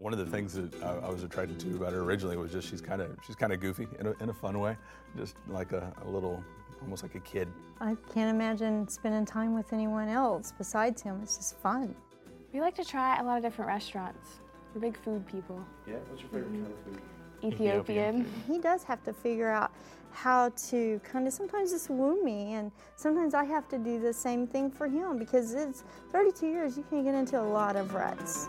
One of the things that I, I was attracted to about her originally was just she's kind of she's kind of goofy in a, in a fun way, just like a, a little, almost like a kid. I can't imagine spending time with anyone else besides him. It's just fun. We like to try a lot of different restaurants. We're big food people. Yeah, what's your favorite kind of food? Ethiopian. He does have to figure out how to kind of sometimes just woo me, and sometimes I have to do the same thing for him because it's 32 years. You can get into a lot of ruts.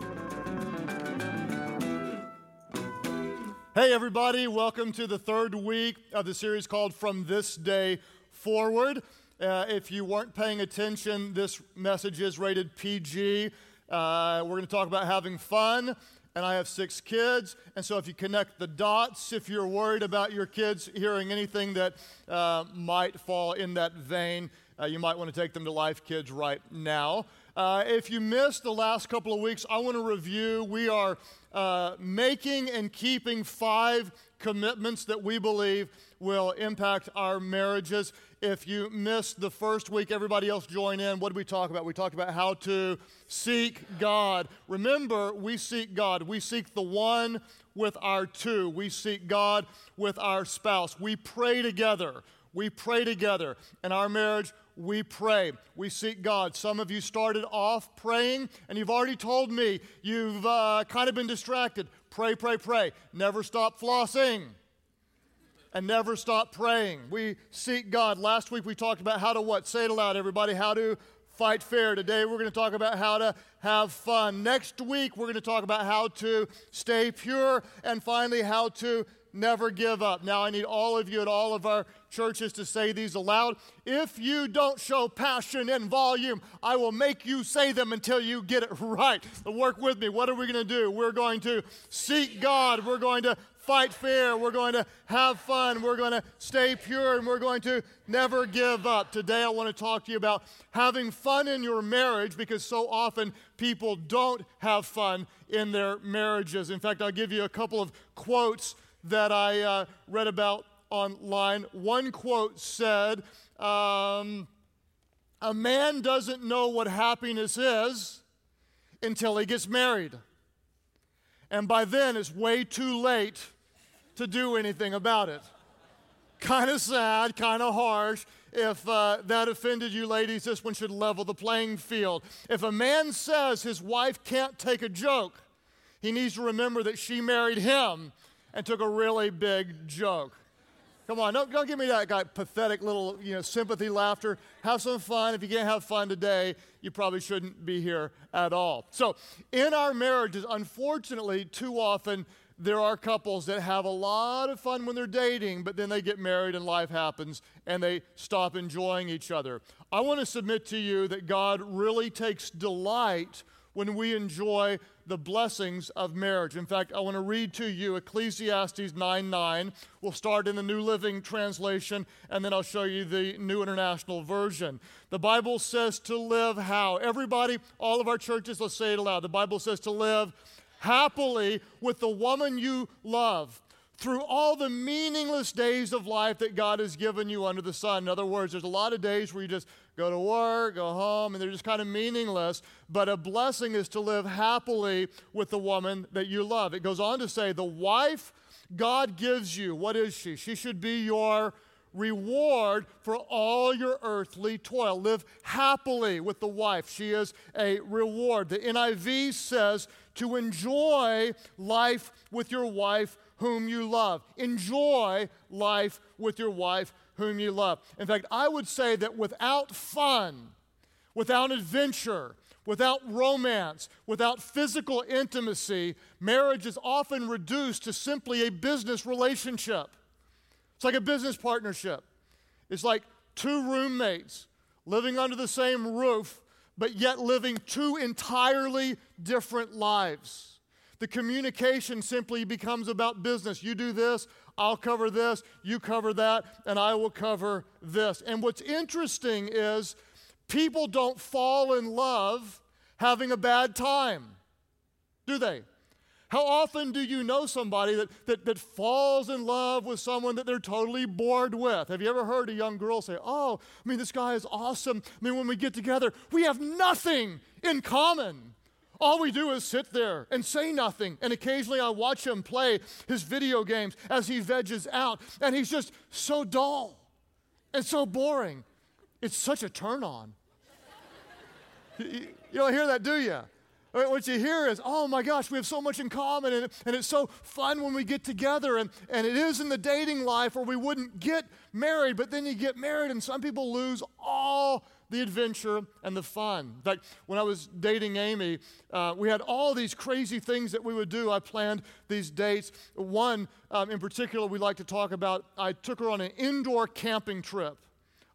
Hey, everybody, welcome to the third week of the series called From This Day Forward. Uh, if you weren't paying attention, this message is rated PG. Uh, we're going to talk about having fun, and I have six kids. And so, if you connect the dots, if you're worried about your kids hearing anything that uh, might fall in that vein, uh, you might want to take them to Life Kids right now. Uh, if you missed the last couple of weeks, I want to review. We are uh, making and keeping five commitments that we believe will impact our marriages. If you missed the first week, everybody else join in. What did we talk about? We talked about how to seek God. Remember, we seek God. We seek the one with our two. We seek God with our spouse. We pray together. We pray together. In our marriage, we pray. We seek God. Some of you started off praying, and you've already told me you've uh, kind of been distracted. Pray, pray, pray. Never stop flossing and never stop praying. We seek God. Last week we talked about how to what? Say it aloud, everybody. How to fight fair. Today we're going to talk about how to have fun. Next week we're going to talk about how to stay pure. And finally, how to never give up. Now, I need all of you at all of our churches to say these aloud. If you don't show passion and volume, I will make you say them until you get it right. So work with me. What are we going to do? We're going to seek God. We're going to fight fair. We're going to have fun. We're going to stay pure and we're going to never give up. Today, I want to talk to you about having fun in your marriage because so often people don't have fun in their marriages. In fact, I'll give you a couple of quotes that I uh, read about online. One quote said, um, A man doesn't know what happiness is until he gets married. And by then, it's way too late to do anything about it. Kind of sad, kind of harsh. If uh, that offended you, ladies, this one should level the playing field. If a man says his wife can't take a joke, he needs to remember that she married him and took a really big joke. Come on, don't, don't give me that guy pathetic little, you know, sympathy laughter. Have some fun. If you can't have fun today, you probably shouldn't be here at all. So, in our marriages, unfortunately, too often there are couples that have a lot of fun when they're dating, but then they get married and life happens and they stop enjoying each other. I want to submit to you that God really takes delight when we enjoy the blessings of marriage. In fact, I want to read to you Ecclesiastes 9 9. We'll start in the New Living Translation, and then I'll show you the New International Version. The Bible says to live how? Everybody, all of our churches, let's say it aloud. The Bible says to live happily with the woman you love through all the meaningless days of life that God has given you under the sun. In other words, there's a lot of days where you just go to work, go home, and they're just kind of meaningless. But a blessing is to live happily with the woman that you love. It goes on to say, the wife God gives you, what is she? She should be your reward for all your earthly toil. Live happily with the wife. She is a reward. The NIV says to enjoy life with your wife whom you love. Enjoy life with your wife whom you love. In fact, I would say that without fun, without adventure, without romance, without physical intimacy, marriage is often reduced to simply a business relationship. It's like a business partnership. It's like two roommates living under the same roof, but yet living two entirely different lives. The communication simply becomes about business. You do this, I'll cover this, you cover that, and I will cover this. And what's interesting is people don't fall in love having a bad time, do they? How often do you know somebody that, that, that falls in love with someone that they're totally bored with? Have you ever heard a young girl say, Oh, I mean, this guy is awesome. I mean, when we get together, we have nothing in common. All we do is sit there and say nothing. And occasionally I watch him play his video games as he veges out, and he's just so dull and so boring. It's such a turn on. you don't hear that, do you? What you hear is, oh my gosh, we have so much in common, and, and it's so fun when we get together. And, and it is in the dating life where we wouldn't get married, but then you get married, and some people lose all the adventure and the fun. In fact, when I was dating Amy, uh, we had all these crazy things that we would do. I planned these dates. One um, in particular, we like to talk about, I took her on an indoor camping trip.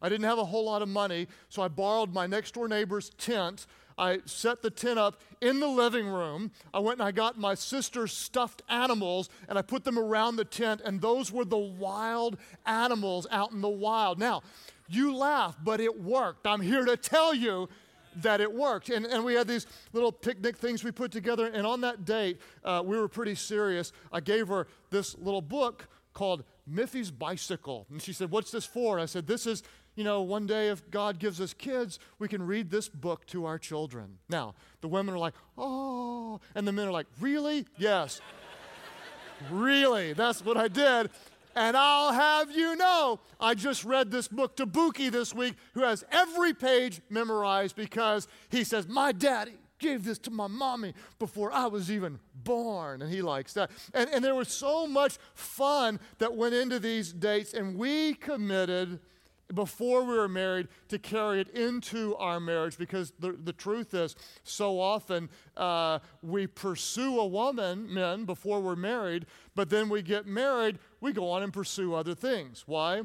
I didn't have a whole lot of money, so I borrowed my next door neighbor's tent. I set the tent up in the living room. I went and I got my sister's stuffed animals and I put them around the tent, and those were the wild animals out in the wild. Now, you laugh, but it worked. I'm here to tell you that it worked. And, and we had these little picnic things we put together. And on that date, uh, we were pretty serious. I gave her this little book called Miffy's Bicycle. And she said, What's this for? I said, This is you know, one day if God gives us kids, we can read this book to our children. Now, the women are like, oh, and the men are like, really? Yes. really? That's what I did. And I'll have you know, I just read this book to Buki this week, who has every page memorized because he says, My daddy gave this to my mommy before I was even born. And he likes that. And, and there was so much fun that went into these dates, and we committed before we were married to carry it into our marriage because the, the truth is so often uh, we pursue a woman men before we're married but then we get married we go on and pursue other things. Why?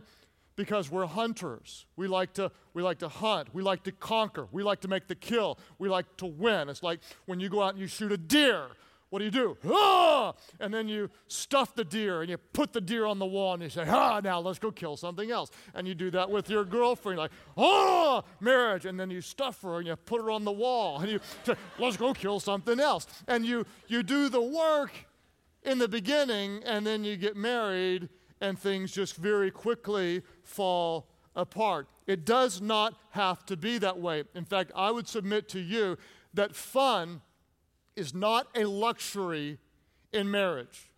Because we're hunters. We like to we like to hunt. We like to conquer. We like to make the kill. We like to win. It's like when you go out and you shoot a deer what do you do? Ah! And then you stuff the deer and you put the deer on the wall and you say, ah, now let's go kill something else. And you do that with your girlfriend, like, ah, marriage. And then you stuff her and you put her on the wall and you say, let's go kill something else. And you, you do the work in the beginning and then you get married and things just very quickly fall apart. It does not have to be that way. In fact, I would submit to you that fun is not a luxury in marriage.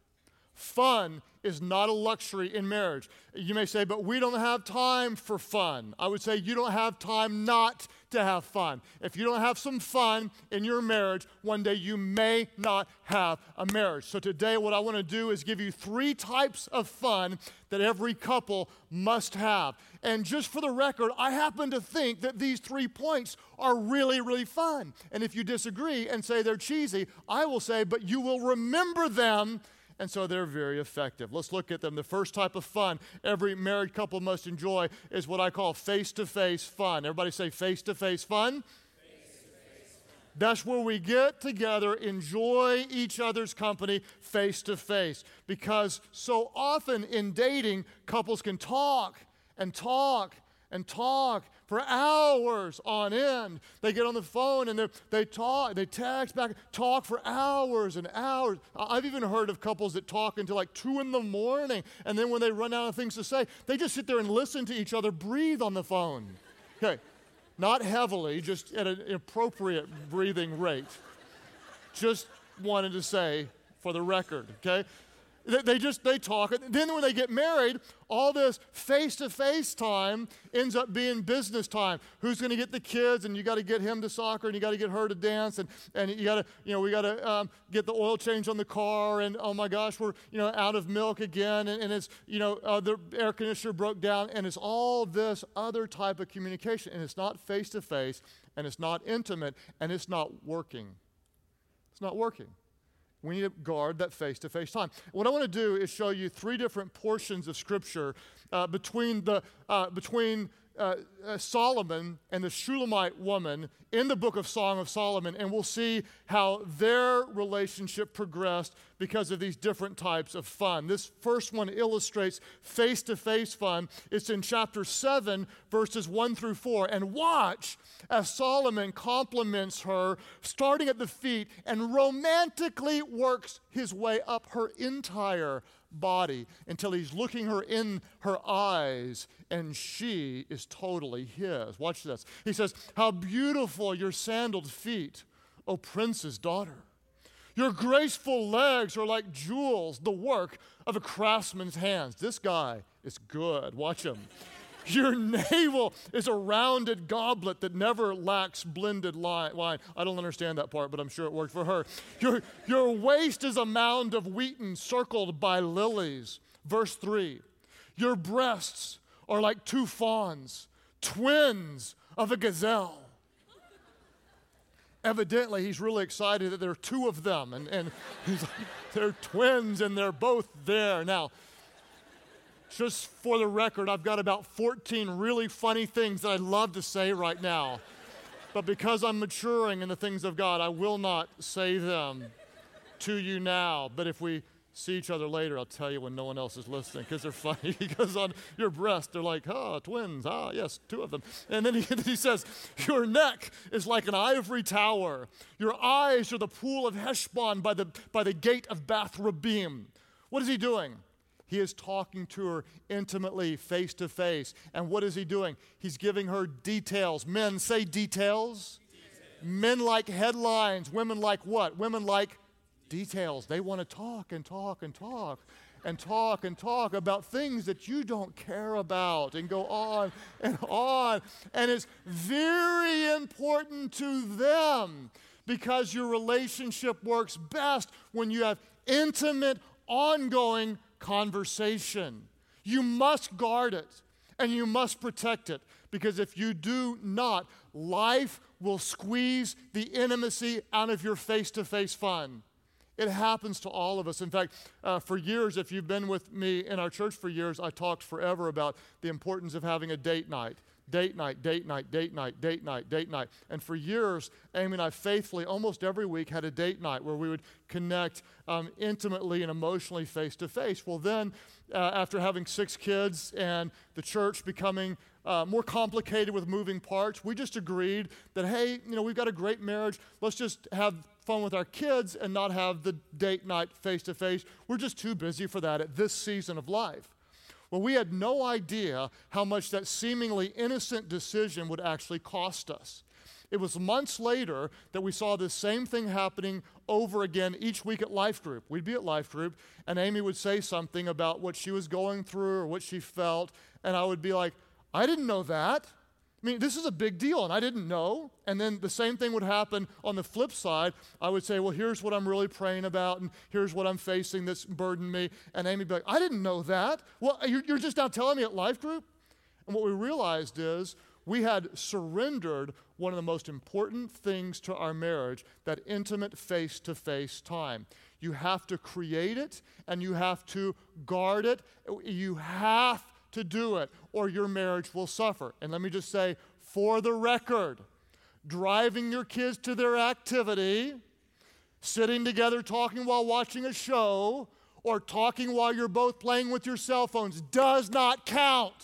Fun is not a luxury in marriage. You may say, but we don't have time for fun. I would say you don't have time not to have fun. If you don't have some fun in your marriage, one day you may not have a marriage. So today, what I want to do is give you three types of fun that every couple must have. And just for the record, I happen to think that these three points are really, really fun. And if you disagree and say they're cheesy, I will say, but you will remember them and so they're very effective. Let's look at them. The first type of fun every married couple must enjoy is what I call face to face fun. Everybody say face to face fun. That's where we get together, enjoy each other's company face to face. Because so often in dating, couples can talk and talk and talk for hours on end. They get on the phone and they talk, they text back, talk for hours and hours. I've even heard of couples that talk until like two in the morning, and then when they run out of things to say, they just sit there and listen to each other breathe on the phone. Okay, not heavily, just at an appropriate breathing rate. Just wanted to say for the record, okay? They just they talk. Then when they get married, all this face-to-face time ends up being business time. Who's going to get the kids? And you got to get him to soccer, and you got to get her to dance, and, and you got to you know we got to um, get the oil change on the car, and oh my gosh, we're you know out of milk again, and, and it's you know uh, the air conditioner broke down, and it's all this other type of communication, and it's not face-to-face, and it's not intimate, and it's not working. It's not working. We need to guard that face to face time. What I want to do is show you three different portions of Scripture uh, between, the, uh, between uh, uh, Solomon and the Shulamite woman in the book of Song of Solomon, and we'll see how their relationship progressed because of these different types of fun. This first one illustrates face to face fun. It's in chapter 7, verses 1 through 4. And watch as Solomon compliments her, starting at the feet, and romantically works his way up her entire body until he's looking her in her eyes and she is totally his. Watch this. He says, How beautiful your sandaled feet, O prince's daughter. Your graceful legs are like jewels, the work of a craftsman's hands. This guy is good. Watch him. Your navel is a rounded goblet that never lacks blended wine. I don't understand that part, but I'm sure it worked for her. Your, your waist is a mound of wheaten circled by lilies. Verse 3 Your breasts are like two fawns, twins of a gazelle. Evidently, he's really excited that there are two of them, and, and he's like, they're twins and they're both there. Now, just for the record, I've got about 14 really funny things that I'd love to say right now. But because I'm maturing in the things of God, I will not say them to you now. But if we see each other later, I'll tell you when no one else is listening because they're funny. because on your breast, they're like, ah, twins. Ah, yes, two of them. And then he, he says, Your neck is like an ivory tower. Your eyes are the pool of Heshbon by the, by the gate of Bath Rabbim. What is he doing? He is talking to her intimately, face to face. And what is he doing? He's giving her details. Men say details. Men like headlines. Women like what? Women like details. They want to talk and talk and talk and talk and talk about things that you don't care about and go on and on. And it's very important to them because your relationship works best when you have intimate, ongoing conversation. You must guard it and you must protect it because if you do not, life will squeeze the intimacy out of your face to face fun. It happens to all of us. In fact, uh, for years, if you've been with me in our church for years, I talked forever about the importance of having a date night. Date night, date night, date night, date night, date night. And for years, Amy and I faithfully, almost every week, had a date night where we would connect um, intimately and emotionally face to face. Well, then, uh, after having six kids and the church becoming uh, more complicated with moving parts, we just agreed that, hey, you know, we've got a great marriage. Let's just have fun with our kids and not have the date night face to face. We're just too busy for that at this season of life. Well, we had no idea how much that seemingly innocent decision would actually cost us. It was months later that we saw this same thing happening over again each week at Life Group. We'd be at Life Group, and Amy would say something about what she was going through or what she felt, and I would be like, I didn't know that. I mean, this is a big deal, and I didn't know. And then the same thing would happen on the flip side. I would say, Well, here's what I'm really praying about, and here's what I'm facing that's burdened me. And Amy would be like, I didn't know that. Well, you're just now telling me at Life Group? And what we realized is we had surrendered one of the most important things to our marriage that intimate face to face time. You have to create it and you have to guard it. You have to do it, or your marriage will suffer. And let me just say, for the record, driving your kids to their activity, sitting together talking while watching a show, or talking while you're both playing with your cell phones does not count.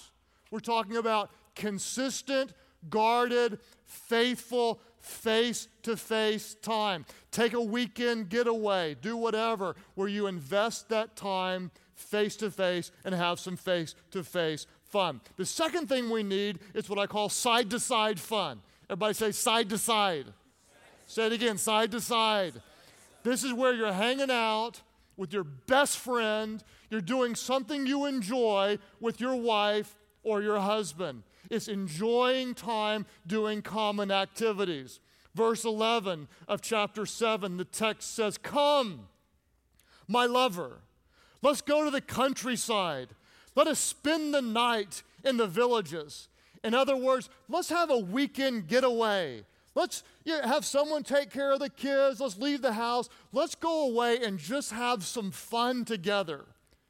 We're talking about consistent, guarded, faithful, face to face time. Take a weekend getaway, do whatever, where you invest that time face to face and have some face to face fun. The second thing we need is what I call side to side fun. Everybody say side to side. Say it again side to side. This is where you're hanging out with your best friend, you're doing something you enjoy with your wife or your husband. It's enjoying time doing common activities. Verse 11 of chapter 7, the text says, Come, my lover Let's go to the countryside. Let us spend the night in the villages. In other words, let's have a weekend getaway. Let's have someone take care of the kids. Let's leave the house. Let's go away and just have some fun together.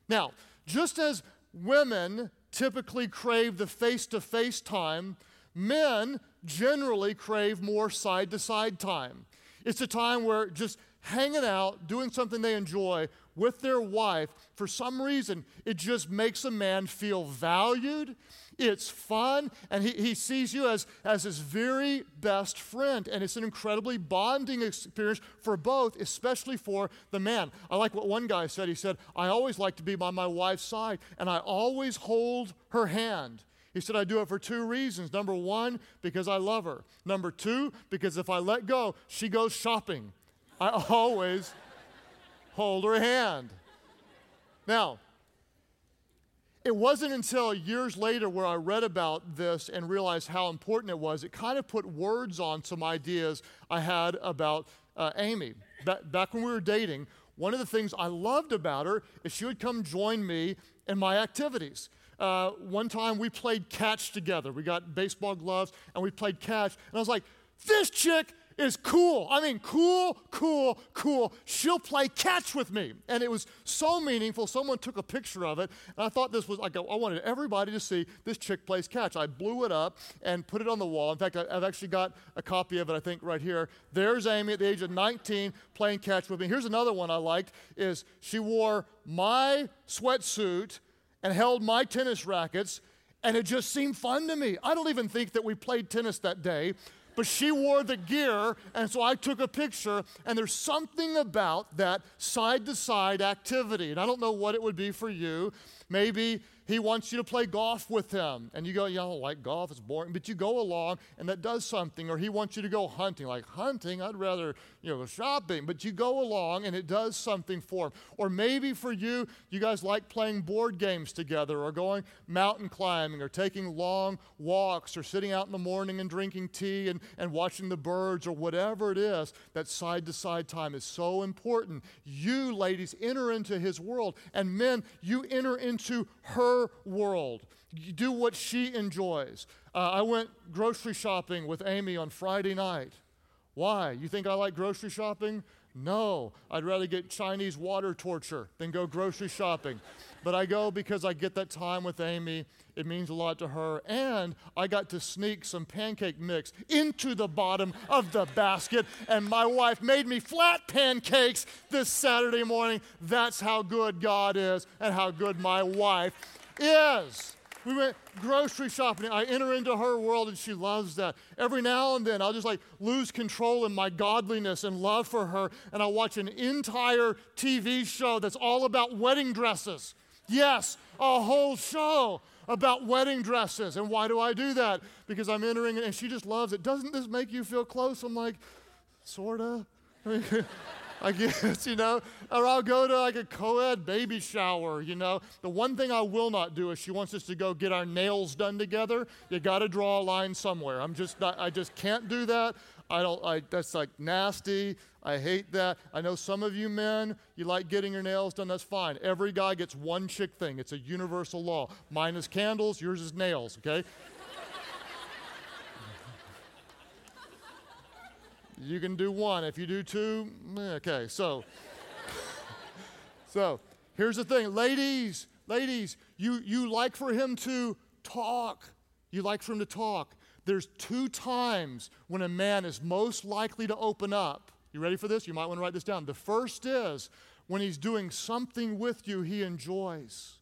Now, just as women typically crave the face to face time, men generally crave more side to side time. It's a time where just hanging out, doing something they enjoy with their wife, for some reason, it just makes a man feel valued. It's fun, and he, he sees you as, as his very best friend. And it's an incredibly bonding experience for both, especially for the man. I like what one guy said. He said, I always like to be by my wife's side, and I always hold her hand. He said, I do it for two reasons. Number one, because I love her. Number two, because if I let go, she goes shopping. I always hold her hand. Now, it wasn't until years later where I read about this and realized how important it was, it kind of put words on some ideas I had about uh, Amy. Ba- back when we were dating, one of the things I loved about her is she would come join me in my activities. Uh, one time we played catch together. We got baseball gloves and we played catch. And I was like, this chick is cool. I mean, cool, cool, cool. She'll play catch with me. And it was so meaningful. Someone took a picture of it. And I thought this was like, I wanted everybody to see this chick plays catch. I blew it up and put it on the wall. In fact, I've actually got a copy of it, I think, right here. There's Amy at the age of 19 playing catch with me. Here's another one I liked is she wore my sweatsuit and held my tennis rackets and it just seemed fun to me. I don't even think that we played tennis that day, but she wore the gear, and so I took a picture, and there's something about that side to side activity. And I don't know what it would be for you. Maybe he wants you to play golf with him. And you go, yeah, I don't like golf, it's boring. But you go along and that does something. Or he wants you to go hunting. Like hunting, I'd rather, you know, go shopping. But you go along and it does something for him. Or maybe for you, you guys like playing board games together or going mountain climbing or taking long walks or sitting out in the morning and drinking tea and, and watching the birds or whatever it is. That side to side time is so important. You, ladies, enter into his world. And men, you enter into her world. You do what she enjoys. Uh, I went grocery shopping with Amy on Friday night. Why? You think I like grocery shopping? No, I'd rather get Chinese water torture than go grocery shopping. But I go because I get that time with Amy. It means a lot to her. And I got to sneak some pancake mix into the bottom of the basket. And my wife made me flat pancakes this Saturday morning. That's how good God is and how good my wife is. We went grocery shopping. I enter into her world and she loves that. Every now and then I'll just like lose control in my godliness and love for her and I'll watch an entire TV show that's all about wedding dresses. Yes, a whole show about wedding dresses. And why do I do that? Because I'm entering and she just loves it. Doesn't this make you feel close? I'm like, sorta. I guess, you know, or I'll go to like a co ed baby shower, you know. The one thing I will not do is she wants us to go get our nails done together. You got to draw a line somewhere. I'm just not, I just can't do that. I don't, I, that's like nasty. I hate that. I know some of you men, you like getting your nails done. That's fine. Every guy gets one chick thing. It's a universal law. Mine is candles, yours is nails, okay? You can do one. If you do two, eh, okay. So, so here's the thing, ladies, ladies, you you like for him to talk. You like for him to talk. There's two times when a man is most likely to open up. You ready for this? You might want to write this down. The first is when he's doing something with you he enjoys.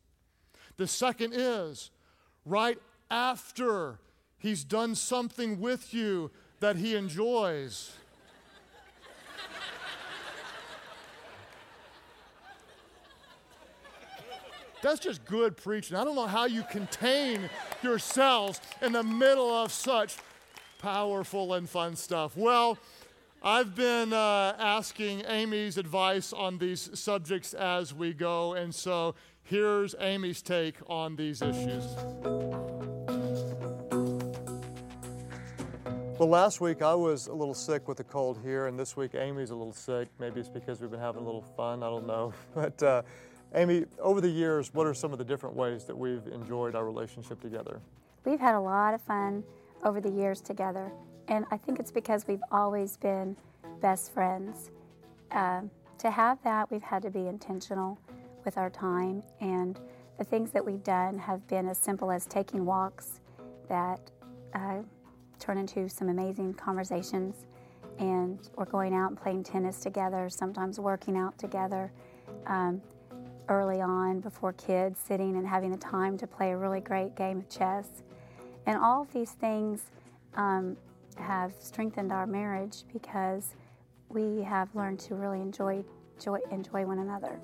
The second is right after he's done something with you that he enjoys. That's just good preaching. I don't know how you contain yourselves in the middle of such powerful and fun stuff. Well, I've been uh, asking Amy's advice on these subjects as we go, and so here's Amy's take on these issues. Well, last week I was a little sick with a cold here, and this week Amy's a little sick. Maybe it's because we've been having a little fun. I don't know. But uh, Amy, over the years, what are some of the different ways that we've enjoyed our relationship together? We've had a lot of fun over the years together, and I think it's because we've always been best friends. Uh, to have that, we've had to be intentional with our time, and the things that we've done have been as simple as taking walks that uh, turn into some amazing conversations, and we're going out and playing tennis together, sometimes working out together. Um, early on before kids, sitting and having the time to play a really great game of chess. And all of these things um, have strengthened our marriage because we have learned to really enjoy, enjoy, enjoy one another.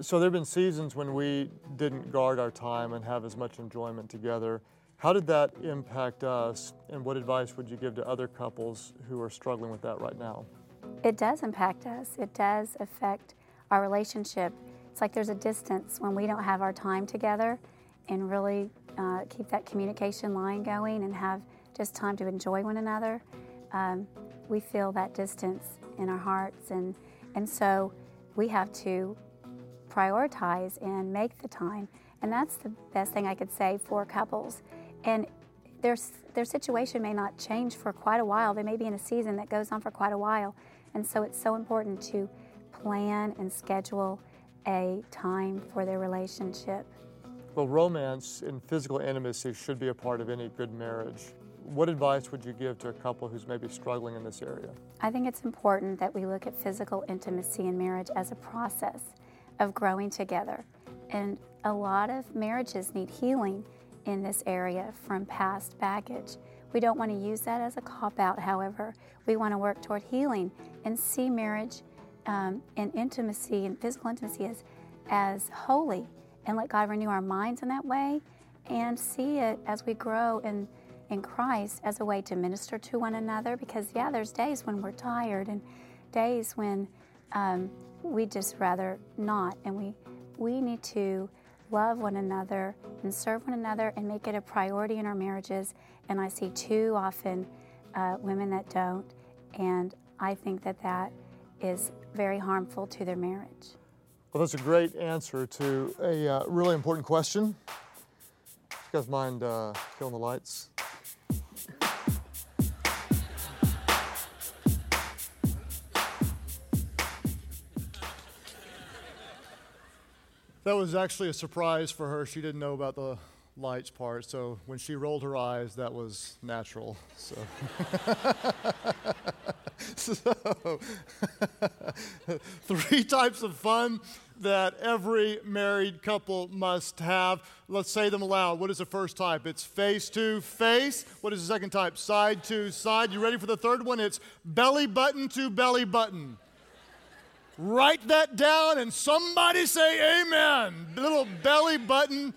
So there have been seasons when we didn't guard our time and have as much enjoyment together. How did that impact us, and what advice would you give to other couples who are struggling with that right now? It does impact us. It does affect our relationship. It's like there's a distance when we don't have our time together and really uh, keep that communication line going and have just time to enjoy one another. Um, we feel that distance in our hearts, and, and so we have to prioritize and make the time. And that's the best thing I could say for couples. And their, their situation may not change for quite a while. They may be in a season that goes on for quite a while. And so it's so important to plan and schedule a time for their relationship. Well, romance and physical intimacy should be a part of any good marriage. What advice would you give to a couple who's maybe struggling in this area? I think it's important that we look at physical intimacy in marriage as a process of growing together. And a lot of marriages need healing in this area from past baggage. We don't want to use that as a cop out, however. We want to work toward healing and see marriage um, and intimacy and physical intimacy as, as holy and let God renew our minds in that way and see it as we grow in, in Christ as a way to minister to one another. Because, yeah, there's days when we're tired and days when um, we just rather not. And we, we need to love one another and serve one another and make it a priority in our marriages. And I see too often uh, women that don't. And I think that that is very harmful to their marriage. Well, that's a great answer to a uh, really important question. You guys mind uh, killing the lights? That was actually a surprise for her. She didn't know about the lights part, so when she rolled her eyes, that was natural. So, so three types of fun that every married couple must have. Let's say them aloud. What is the first type? It's face to face. What is the second type? Side to side. You ready for the third one? It's belly button to belly button. Write that down and somebody say amen. Little belly button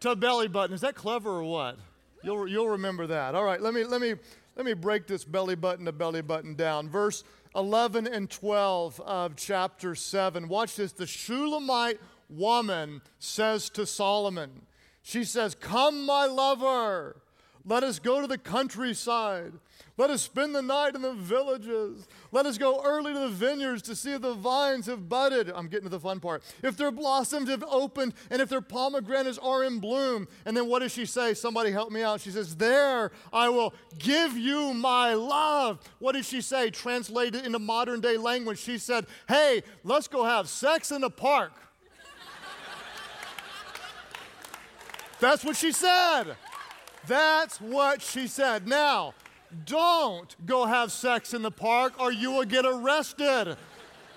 to belly button. Is that clever or what? You'll, you'll remember that. All right, let me, let, me, let me break this belly button to belly button down. Verse 11 and 12 of chapter 7. Watch this. The Shulamite woman says to Solomon, She says, Come, my lover, let us go to the countryside. Let us spend the night in the villages. Let us go early to the vineyards to see if the vines have budded. I'm getting to the fun part. If their blossoms have opened and if their pomegranates are in bloom. And then what does she say? Somebody help me out. She says, There I will give you my love. What does she say? Translated into modern day language, she said, Hey, let's go have sex in the park. That's what she said. That's what she said. Now, don't go have sex in the park or you will get arrested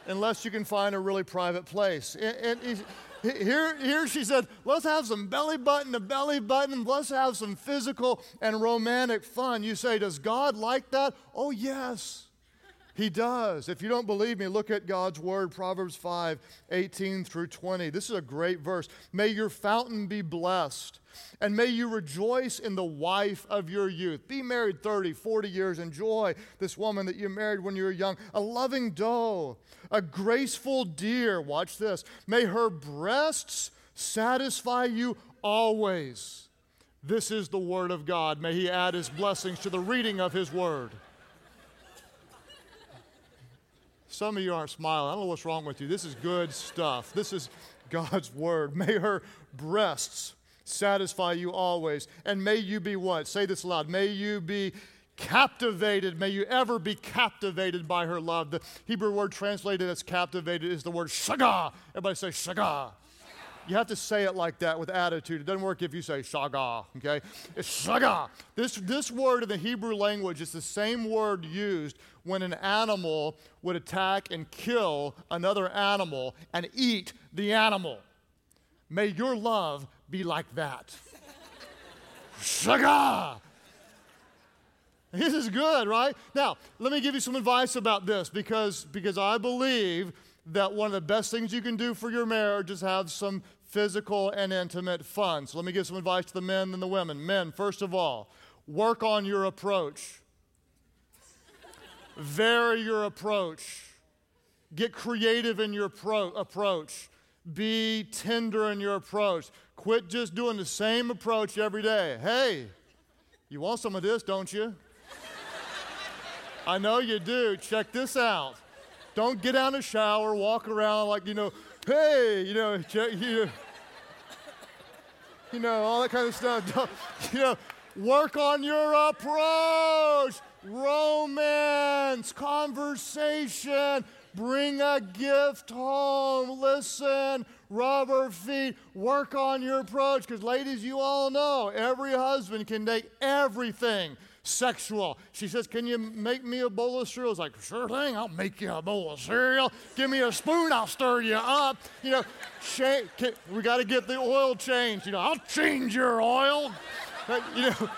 unless you can find a really private place. And, and here, here she said, let's have some belly button to belly button. Let's have some physical and romantic fun. You say, does God like that? Oh, yes. He does. If you don't believe me, look at God's word, Proverbs 5 18 through 20. This is a great verse. May your fountain be blessed, and may you rejoice in the wife of your youth. Be married 30, 40 years. Enjoy this woman that you married when you were young. A loving doe, a graceful deer. Watch this. May her breasts satisfy you always. This is the word of God. May He add His blessings to the reading of His word. Some of you aren't smiling. I don't know what's wrong with you. This is good stuff. This is God's word. May her breasts satisfy you always. And may you be what? Say this aloud. May you be captivated. May you ever be captivated by her love. The Hebrew word translated as captivated is the word shaga. Everybody say shaga. You have to say it like that with attitude. It doesn't work if you say shaga, okay? It's shaga. This, this word in the Hebrew language is the same word used when an animal would attack and kill another animal and eat the animal. May your love be like that. shaga. This is good, right? Now, let me give you some advice about this because, because I believe that one of the best things you can do for your marriage is have some physical and intimate fun. So let me give some advice to the men and the women. Men, first of all, work on your approach. Vary your approach. Get creative in your pro- approach. Be tender in your approach. Quit just doing the same approach every day. Hey, you want some of this, don't you? I know you do. Check this out. Don't get out of the shower, walk around like, you know, hey, you know, check, you, you know, all that kind of stuff. Don't, you know, work on your approach, romance, conversation, bring a gift home, listen, rub her feet, work on your approach. Because, ladies, you all know every husband can take everything sexual. She says, Can you make me a bowl of cereal? It's like, Sure thing, I'll make you a bowl of cereal. Give me a spoon, I'll stir you up. You know, sh- we got to get the oil changed. You know, I'll change your oil. you know,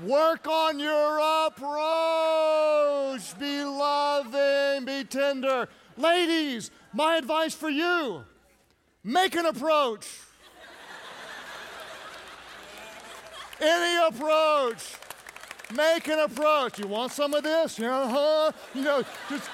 work on your approach. Be loving, be tender. Ladies, my advice for you make an approach. Any approach. Make an approach. You want some of this? Uh-huh. You know, just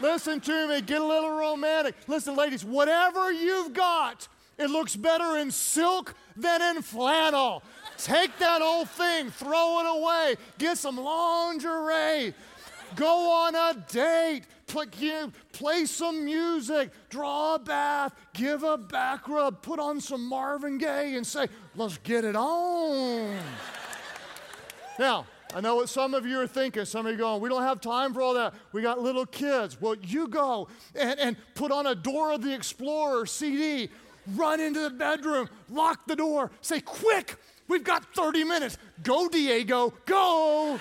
listen to me. Get a little romantic. Listen, ladies, whatever you've got, it looks better in silk than in flannel. Take that old thing, throw it away, get some lingerie, go on a date, play, play some music, draw a bath, give a back rub, put on some Marvin Gaye, and say, let's get it on. now, I know what some of you are thinking. Some of you going, we don't have time for all that. We got little kids. Well, you go and, and put on a Dora the Explorer CD, run into the bedroom, lock the door, say, quick, we've got 30 minutes. Go, Diego, go.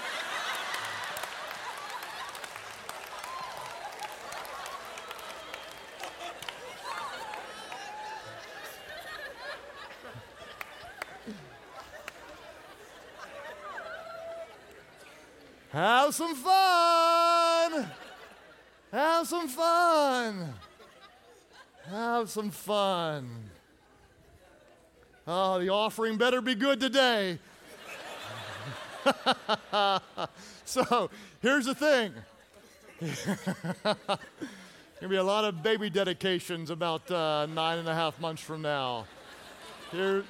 Have some fun. Have some fun. Have some fun. Oh, the offering better be good today. so here's the thing. Gonna be a lot of baby dedications about uh, nine and a half months from now. Here,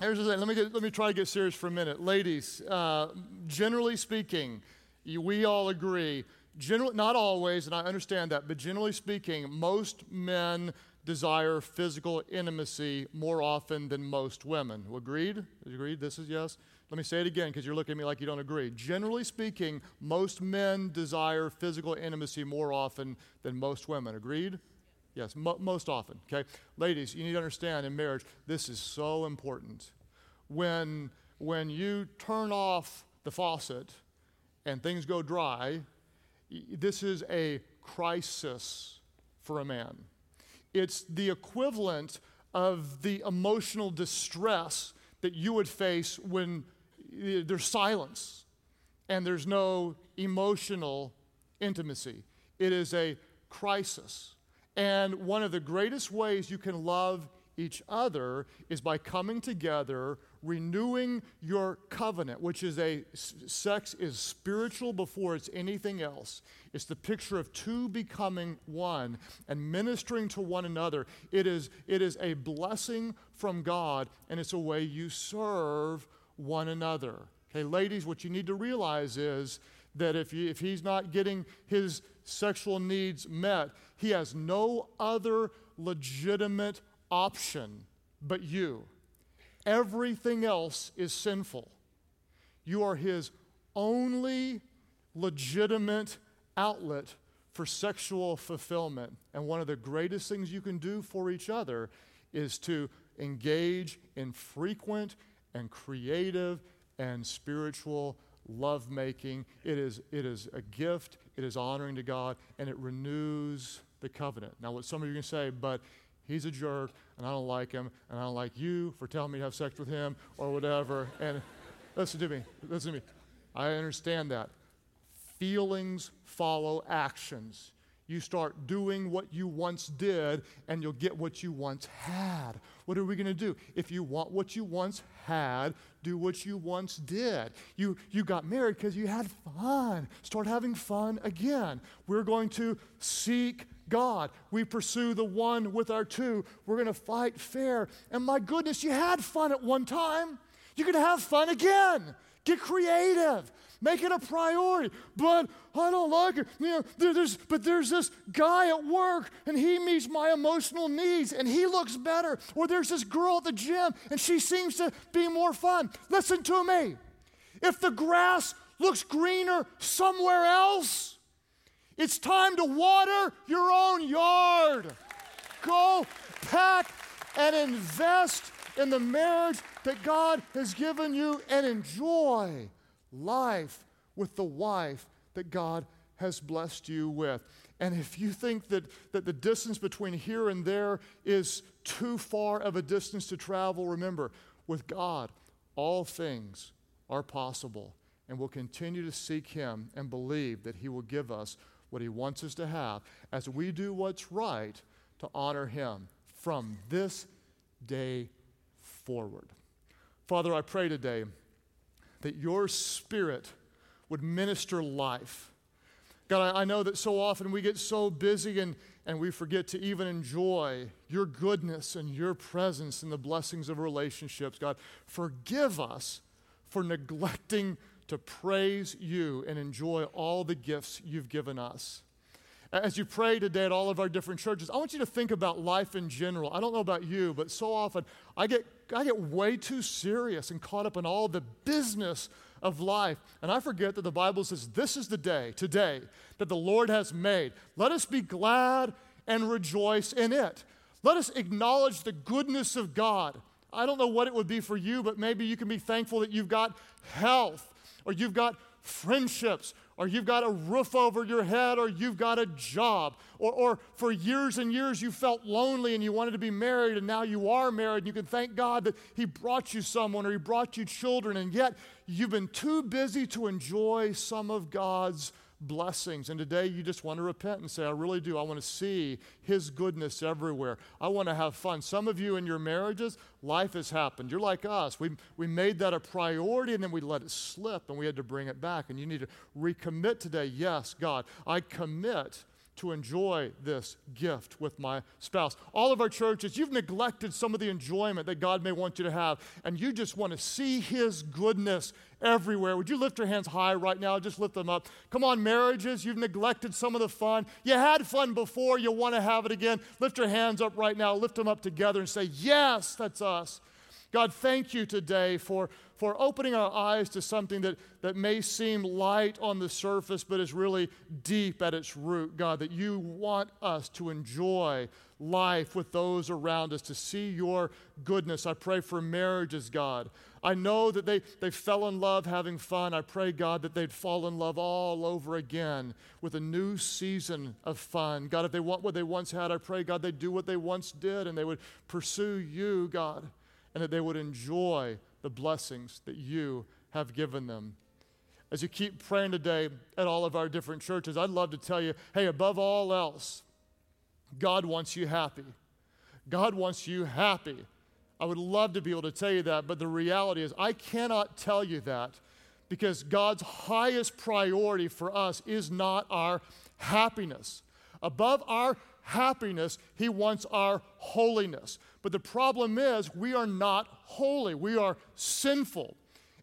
Here's the thing. Let me, get, let me try to get serious for a minute. Ladies, uh, generally speaking, we all agree, general, not always, and I understand that, but generally speaking, most men desire physical intimacy more often than most women. Agreed? Agreed? This is yes? Let me say it again because you're looking at me like you don't agree. Generally speaking, most men desire physical intimacy more often than most women. Agreed? Yes, mo- most often, okay? Ladies, you need to understand in marriage, this is so important. When, when you turn off the faucet and things go dry, this is a crisis for a man. It's the equivalent of the emotional distress that you would face when eh, there's silence and there's no emotional intimacy. It is a crisis. And one of the greatest ways you can love each other is by coming together, renewing your covenant, which is a sex is spiritual before it's anything else. It's the picture of two becoming one and ministering to one another. It is, it is a blessing from God, and it's a way you serve one another. Okay, ladies, what you need to realize is that if, you, if he's not getting his sexual needs met, he has no other legitimate option but you. Everything else is sinful. You are his only legitimate outlet for sexual fulfillment. And one of the greatest things you can do for each other is to engage in frequent and creative and spiritual lovemaking. It is, it is a gift, it is honoring to God, and it renews the covenant. Now, what some of you can say, but he's a jerk, and I don't like him, and I don't like you for telling me to have sex with him, or whatever. And listen to me, listen to me. I understand that. Feelings follow actions. you start doing what you once did and you'll get what you once had. What are we going to do? If you want what you once had, do what you once did. You, you got married because you had fun. Start having fun again. We're going to seek God. We pursue the one with our two. We're going to fight fair. And my goodness, you had fun at one time. You're going to have fun again. Get creative. Make it a priority. But I don't like it. You know, there, there's, but there's this guy at work and he meets my emotional needs and he looks better. Or there's this girl at the gym and she seems to be more fun. Listen to me. If the grass looks greener somewhere else, it's time to water your own yard. Go pack and invest in the marriage that God has given you and enjoy life with the wife that God has blessed you with. And if you think that, that the distance between here and there is too far of a distance to travel, remember, with God, all things are possible. And we'll continue to seek Him and believe that He will give us what He wants us to have as we do what's right to honor Him from this day forward. Father, I pray today that your spirit would minister life. God, I, know that so often we get so busy and, and we forget to even enjoy your goodness and your presence and the blessings of relationships. God, forgive us for neglecting to praise you and enjoy all the gifts you've given us. As you pray today at all of our different churches, I want you to think about life in general. I don't know about you, but so often I get, I get way too serious and caught up in all the business of life. And I forget that the Bible says, This is the day, today, that the Lord has made. Let us be glad and rejoice in it. Let us acknowledge the goodness of God. I don't know what it would be for you, but maybe you can be thankful that you've got health or you've got friendships or you've got a roof over your head, or you've got a job, or, or for years and years you felt lonely and you wanted to be married, and now you are married, and you can thank God that He brought you someone or He brought you children, and yet you've been too busy to enjoy some of God's blessings. And today you just want to repent and say, I really do. I want to see His goodness everywhere. I want to have fun. Some of you in your marriages, life has happened. You're like us. We, we made that a priority and then we let it slip and we had to bring it back. And you need to recommit today. Yes, God, I commit to enjoy this gift with my spouse. All of our churches, you've neglected some of the enjoyment that God may want you to have, and you just want to see His goodness everywhere. Would you lift your hands high right now? Just lift them up. Come on, marriages, you've neglected some of the fun. You had fun before, you want to have it again. Lift your hands up right now, lift them up together, and say, Yes, that's us. God, thank you today for, for opening our eyes to something that, that may seem light on the surface, but is really deep at its root. God, that you want us to enjoy life with those around us, to see your goodness. I pray for marriages, God. I know that they, they fell in love having fun. I pray, God, that they'd fall in love all over again with a new season of fun. God, if they want what they once had, I pray, God, they'd do what they once did and they would pursue you, God and that they would enjoy the blessings that you have given them. As you keep praying today at all of our different churches, I'd love to tell you hey, above all else, God wants you happy. God wants you happy. I would love to be able to tell you that, but the reality is, I cannot tell you that because God's highest priority for us is not our happiness. Above our happiness, He wants our holiness. But the problem is, we are not holy, we are sinful.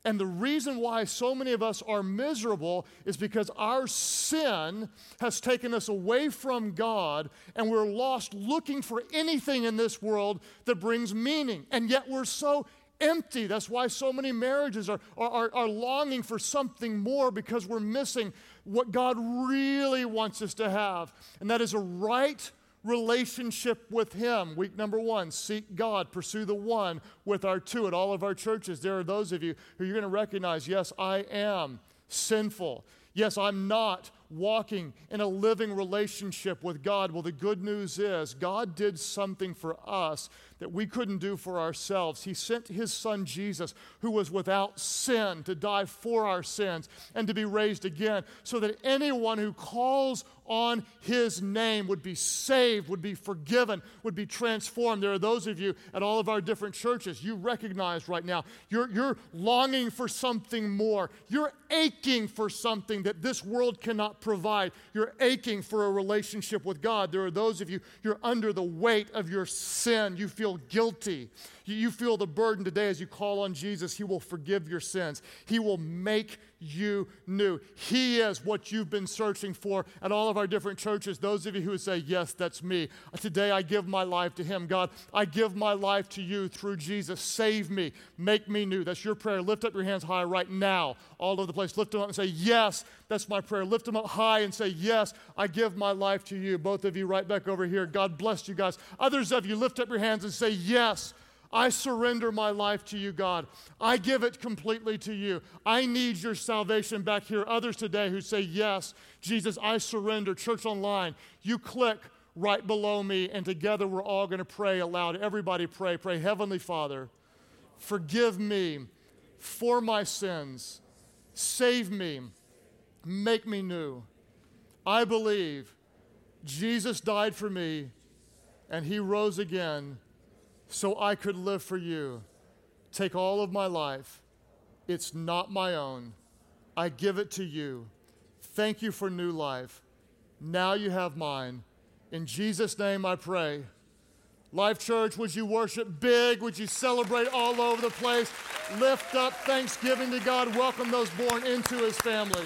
And the reason why so many of us are miserable is because our sin has taken us away from God and we're lost looking for anything in this world that brings meaning. And yet we're so empty. That's why so many marriages are, are, are, longing for something more because we're missing what God really wants us to have. And that is a right relationship with Him. Week number one, seek God, pursue the one with our two. At all of our churches, there are those of you who you're going to recognize yes, I am sinful. Yes, I'm not walking in a living relationship with God. Well, the good news is God did something for us that we couldn't do for ourselves. He sent his son Jesus, who was without sin, to die for our sins and to be raised again, so that anyone who calls on his name would be saved, would be forgiven, would be transformed. There are those of you at all of our different churches, you recognize right now, you're, you're longing for something more. You're aching for something that this world cannot provide. You're aching for a relationship with God. There are those of you, you're under the weight of your sin. You feel guilty. You feel the burden today as you call on Jesus. He will forgive your sins, He will make you new. He is what you've been searching for at all of our different churches. Those of you who say, Yes, that's me. Today I give my life to Him. God, I give my life to you through Jesus. Save me, make me new. That's your prayer. Lift up your hands high right now, all over the place. Lift them up and say, Yes, that's my prayer. Lift them up high and say, Yes, I give my life to you. Both of you right back over here. God bless you guys. Others of you, lift up your hands and say, Yes. I surrender my life to you, God. I give it completely to you. I need your salvation back here. Others today who say, Yes, Jesus, I surrender. Church Online, you click right below me, and together we're all going to pray aloud. Everybody pray. Pray, Heavenly Father, forgive me for my sins, save me, make me new. I believe Jesus died for me and he rose again so I could live for you. Take all of my life. It's not my own. I give it to you. Thank you for new life. Now you have mine. In Jesus' name I pray. Life Church, would you worship big? Would you celebrate all over the place? Lift up thanksgiving to God. Welcome those born into his family.